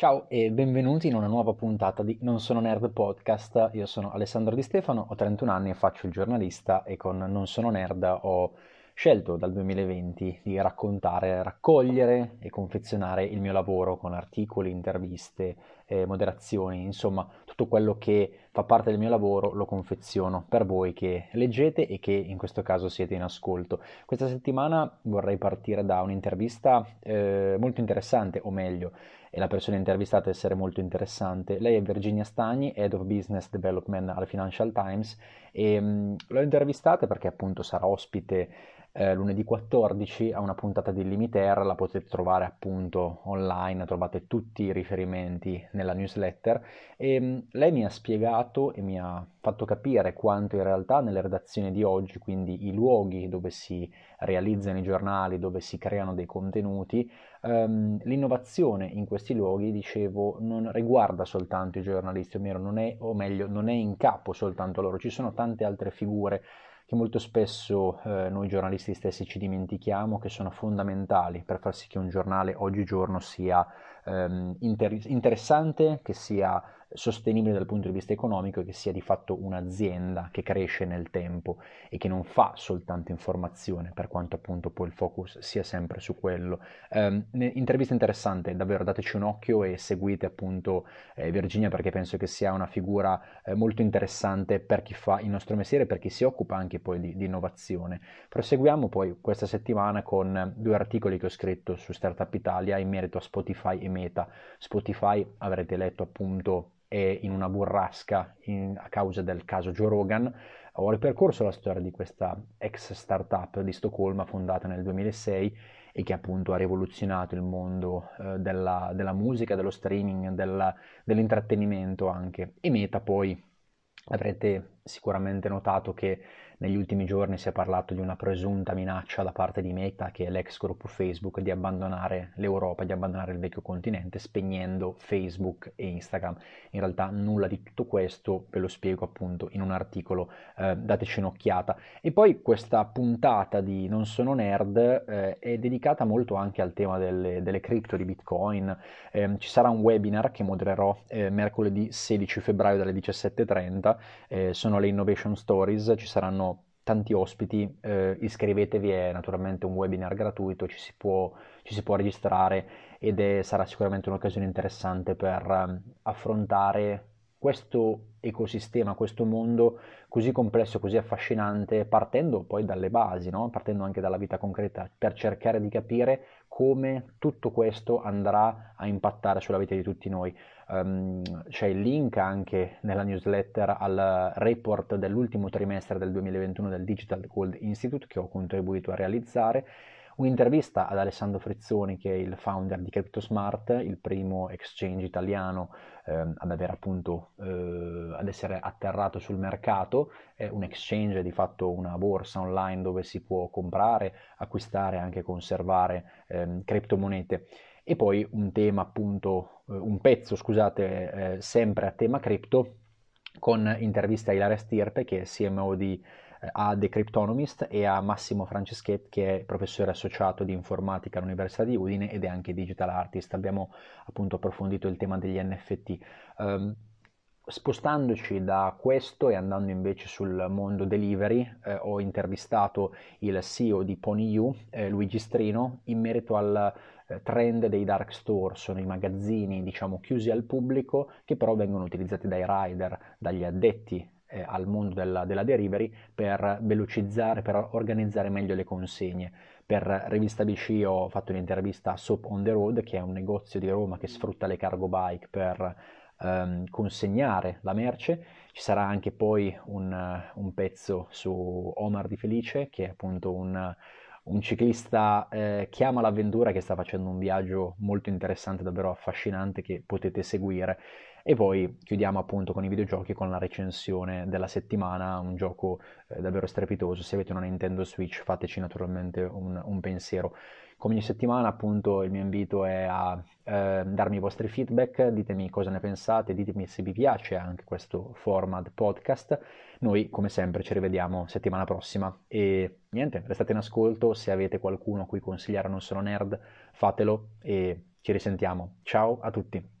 Ciao e benvenuti in una nuova puntata di Non sono nerd podcast. Io sono Alessandro Di Stefano, ho 31 anni e faccio il giornalista e con Non sono nerd ho scelto dal 2020 di raccontare, raccogliere e confezionare il mio lavoro con articoli, interviste, eh, moderazioni, insomma tutto quello che fa parte del mio lavoro lo confeziono per voi che leggete e che in questo caso siete in ascolto. Questa settimana vorrei partire da un'intervista eh, molto interessante, o meglio, e la persona intervistata essere molto interessante. Lei è Virginia Stagni, Head of Business Development al Financial Times e mh, mm, l'ho intervistata perché appunto sarà ospite eh, lunedì 14 a una puntata di Limiter, la potete trovare appunto online, trovate tutti i riferimenti nella newsletter. E mh, lei mi ha spiegato e mi ha fatto capire quanto in realtà nelle redazioni di oggi, quindi i luoghi dove si realizzano i giornali, dove si creano dei contenuti, ehm, l'innovazione in questi luoghi, dicevo, non riguarda soltanto i giornalisti, o meglio, non è in capo soltanto loro, ci sono tante altre figure che molto spesso eh, noi giornalisti stessi ci dimentichiamo, che sono fondamentali per far sì che un giornale oggigiorno sia ehm, inter- interessante, che sia sostenibile dal punto di vista economico e che sia di fatto un'azienda che cresce nel tempo e che non fa soltanto informazione, per quanto appunto poi il focus sia sempre su quello. Eh, intervista interessante, davvero dateci un occhio e seguite appunto eh, Virginia perché penso che sia una figura eh, molto interessante per chi fa il nostro mestiere, per chi si occupa anche poi di, di innovazione. Proseguiamo poi questa settimana con due articoli che ho scritto su Startup Italia in merito a Spotify e Meta. Spotify avrete letto appunto è in una burrasca in, a causa del caso Joe Rogan. Ho ripercorso la storia di questa ex startup di Stoccolma fondata nel 2006 e che appunto ha rivoluzionato il mondo eh, della, della, musica, dello streaming, della, dell'intrattenimento anche. E Meta poi avrete sicuramente notato che negli ultimi giorni si è parlato di una presunta minaccia da parte di Meta, che è l'ex gruppo Facebook, di abbandonare l'Europa, di abbandonare il vecchio continente, spegnendo Facebook e Instagram. In realtà nulla di tutto questo ve lo spiego appunto in un articolo, eh, dateci un'occhiata. E poi questa puntata di Non sono nerd eh, è dedicata molto anche al tema delle, delle cripto di Bitcoin. Eh, ci sarà un webinar che modererò eh, mercoledì 16 febbraio dalle 17.30, eh, sono le Innovation Stories, ci saranno tanti ospiti, eh, iscrivetevi, è naturalmente un webinar gratuito, ci si può, ci si può registrare ed è, sarà sicuramente un'occasione interessante per um, affrontare questo ecosistema, questo mondo così complesso, così affascinante, partendo poi dalle basi, no? partendo anche dalla vita concreta, per cercare di capire come tutto questo andrà a impattare sulla vita di tutti noi. Um, c'è il link anche nella newsletter al report dell'ultimo trimestre del 2021 del Digital Gold Institute che ho contribuito a realizzare un'intervista ad Alessandro Frizzoni che è il founder di CryptoSmart, il primo exchange italiano eh, ad appunto eh, ad essere atterrato sul mercato, è un exchange di fatto una borsa online dove si può comprare, acquistare e anche conservare eh, criptomonete. E poi un tema appunto, eh, un pezzo scusate, eh, sempre a tema cripto con intervista a Ilaria Stirpe che è CMO di a The Cryptonomist e a Massimo Franceschetti che è professore associato di informatica all'Università di Udine ed è anche digital artist. Abbiamo appunto approfondito il tema degli NFT. Um, ehm, spostandoci da questo e andando invece sul mondo delivery, eh, ho intervistato il CEO di PonyU, eh, Luigi Strino, in merito al eh, trend dei dark store, sono i magazzini diciamo chiusi al pubblico che però vengono utilizzati dai rider, dagli addetti eh, al mondo della, della delivery per velocizzare, per organizzare meglio le consegne. Per Rivista BC ho fatto un'intervista a Soap on the Road, che è un negozio di Roma che sfrutta le cargo bike per ehm, consegnare la merce. Ci sarà anche poi un, un, pezzo su Omar Di Felice, che è appunto un, un ciclista eh, che ama l'avventura, che sta facendo un viaggio molto interessante, davvero affascinante, che potete seguire. E poi chiudiamo appunto con i videogiochi con la recensione della settimana, un gioco eh, davvero strepitoso. Se avete una Nintendo Switch fateci naturalmente un, un pensiero. Come ogni settimana appunto il mio invito è a eh, darmi i vostri feedback, ditemi cosa ne pensate, ditemi se vi piace anche questo format podcast. Noi come sempre ci rivediamo settimana prossima e niente, restate in ascolto, se avete qualcuno a cui consigliare non sono nerd, fatelo e ci risentiamo. Ciao a tutti!